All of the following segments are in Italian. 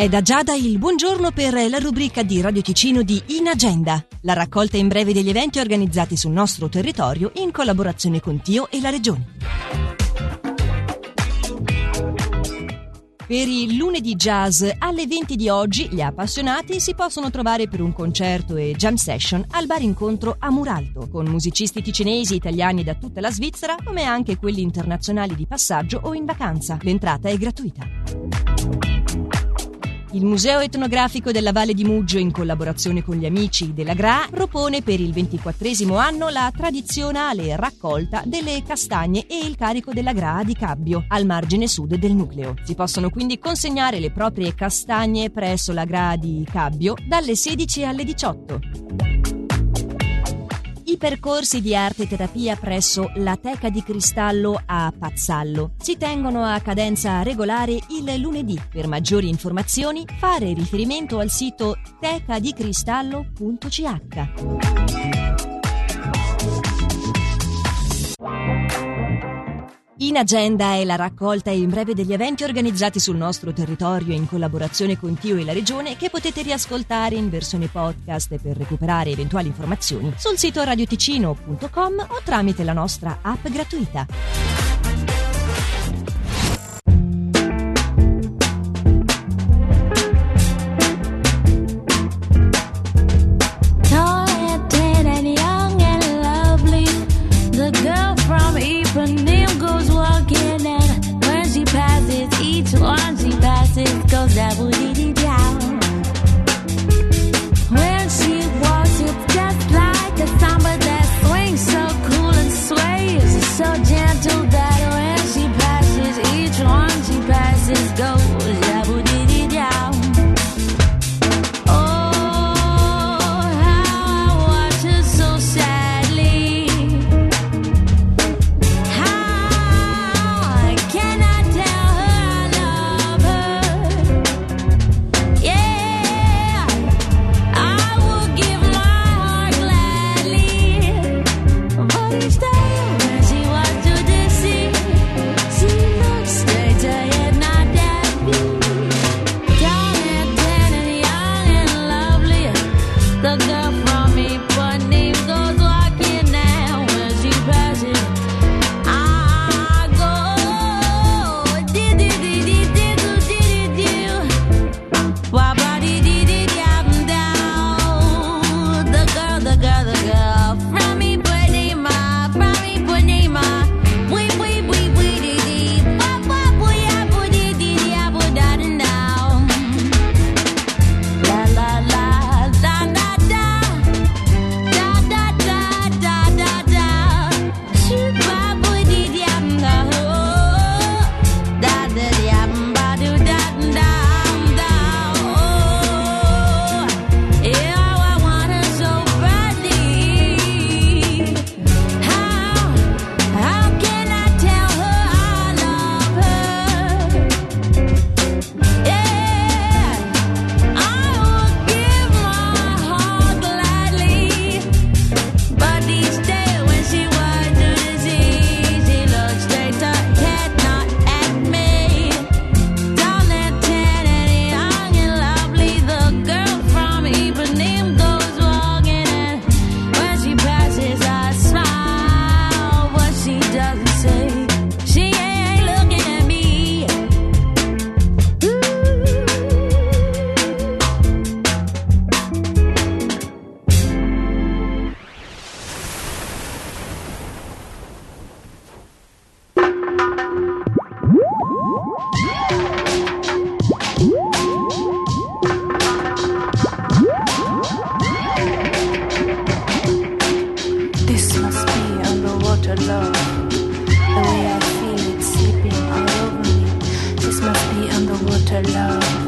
È da Giada il buongiorno per la rubrica di Radio Ticino di In Agenda, la raccolta in breve degli eventi organizzati sul nostro territorio in collaborazione con Tio e la Regione. Per il lunedì jazz alle 20 di oggi gli appassionati si possono trovare per un concerto e jam session al bar incontro a Muralto, con musicisti ticinesi italiani da tutta la Svizzera, come anche quelli internazionali di passaggio o in vacanza. L'entrata è gratuita. Il Museo etnografico della Valle di Muggio, in collaborazione con gli amici della GRA, propone per il ventiquattresimo anno la tradizionale raccolta delle castagne e il carico della GRA di Cabbio, al margine sud del nucleo. Si possono quindi consegnare le proprie castagne presso la GRA di Cabbio dalle 16 alle 18 percorsi di arte terapia presso la Teca di Cristallo a Pazzallo. Si tengono a cadenza regolare il lunedì. Per maggiori informazioni fare riferimento al sito tecadicristallo.ch. In agenda è la raccolta in breve degli eventi organizzati sul nostro territorio in collaborazione con Tio e la Regione che potete riascoltare in versione podcast per recuperare eventuali informazioni sul sito radioticino.com o tramite la nostra app gratuita. to love.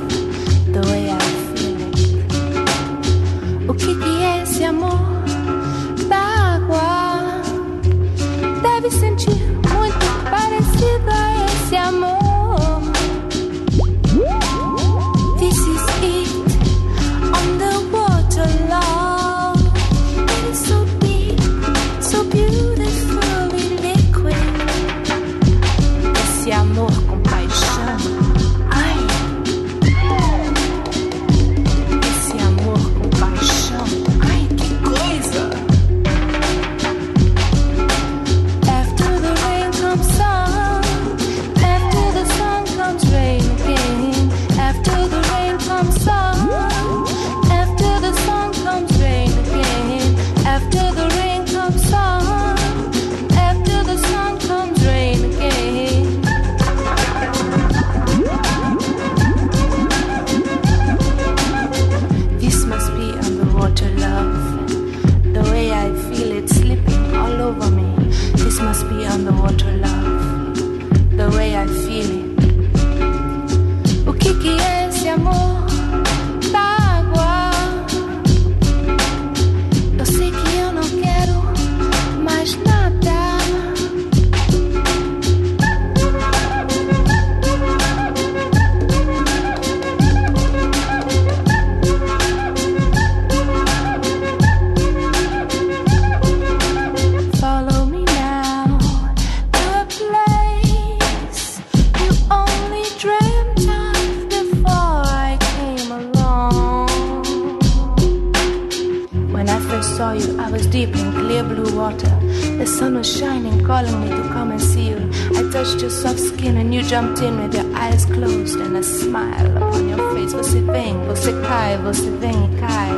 Sun was shining, calling me to come and see you. I touched your soft skin and you jumped in with your eyes closed and a smile upon your face. Você vem, você cai, você vem e cai.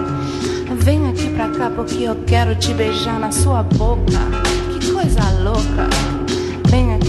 Vem aqui pra cá porque eu quero te beijar na sua boca. Que coisa louca. Vem aqui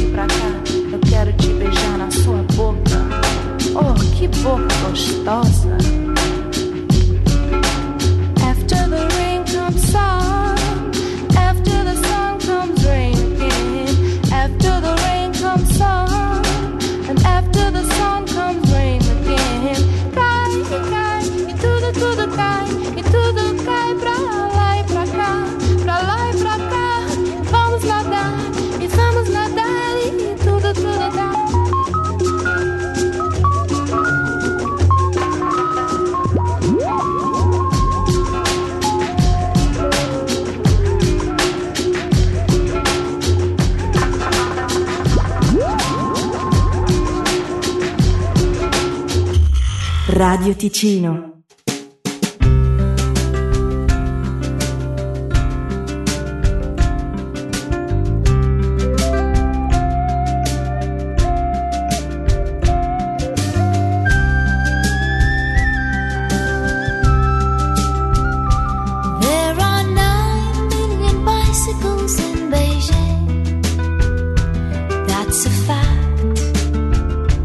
Radio Ticino